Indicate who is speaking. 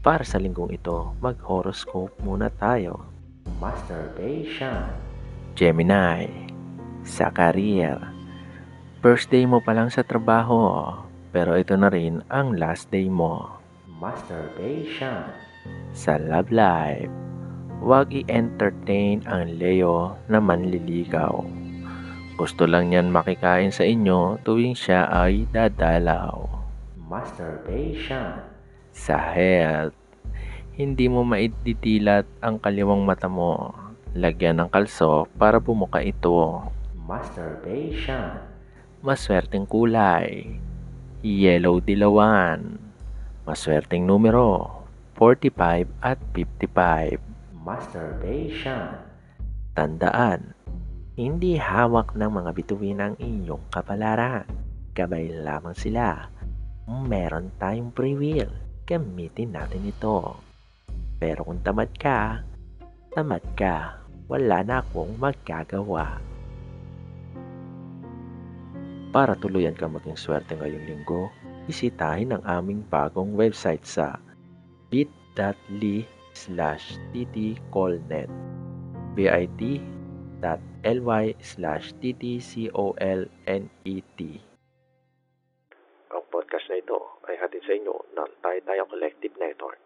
Speaker 1: Para sa linggong ito, mag-horoscope muna tayo. Masturbation. Gemini. Sa career. First day mo pa lang sa trabaho, pero ito na rin ang last day mo. Masturbation. Sa love life. Huwag i-entertain ang Leo na manliligaw. Gusto lang niyan makikain sa inyo tuwing siya ay dadalaw. Masturbation. Sa health, hindi mo maiditilat ang kaliwang mata mo. Lagyan ng kalso para bumuka ito. Masturbation. Maswerteng kulay. Yellow dilawan. Maswerteng numero. 45 at 55. Masturbation. Tandaan, hindi hawak ng mga bituin ang inyong kapalaran. Gabay lamang sila. Meron tayong free will gamitin natin ito. Pero kung tamad ka, tamad ka, wala na akong magagawa. Para tuluyan ka maging swerte ngayong linggo, bisitahin ang aming bagong website sa bit.ly slash ttcolnet bit.ly slash ttcolnet podcast na ito ay hatid sa inyo ng Tayo Tayo Collective Network.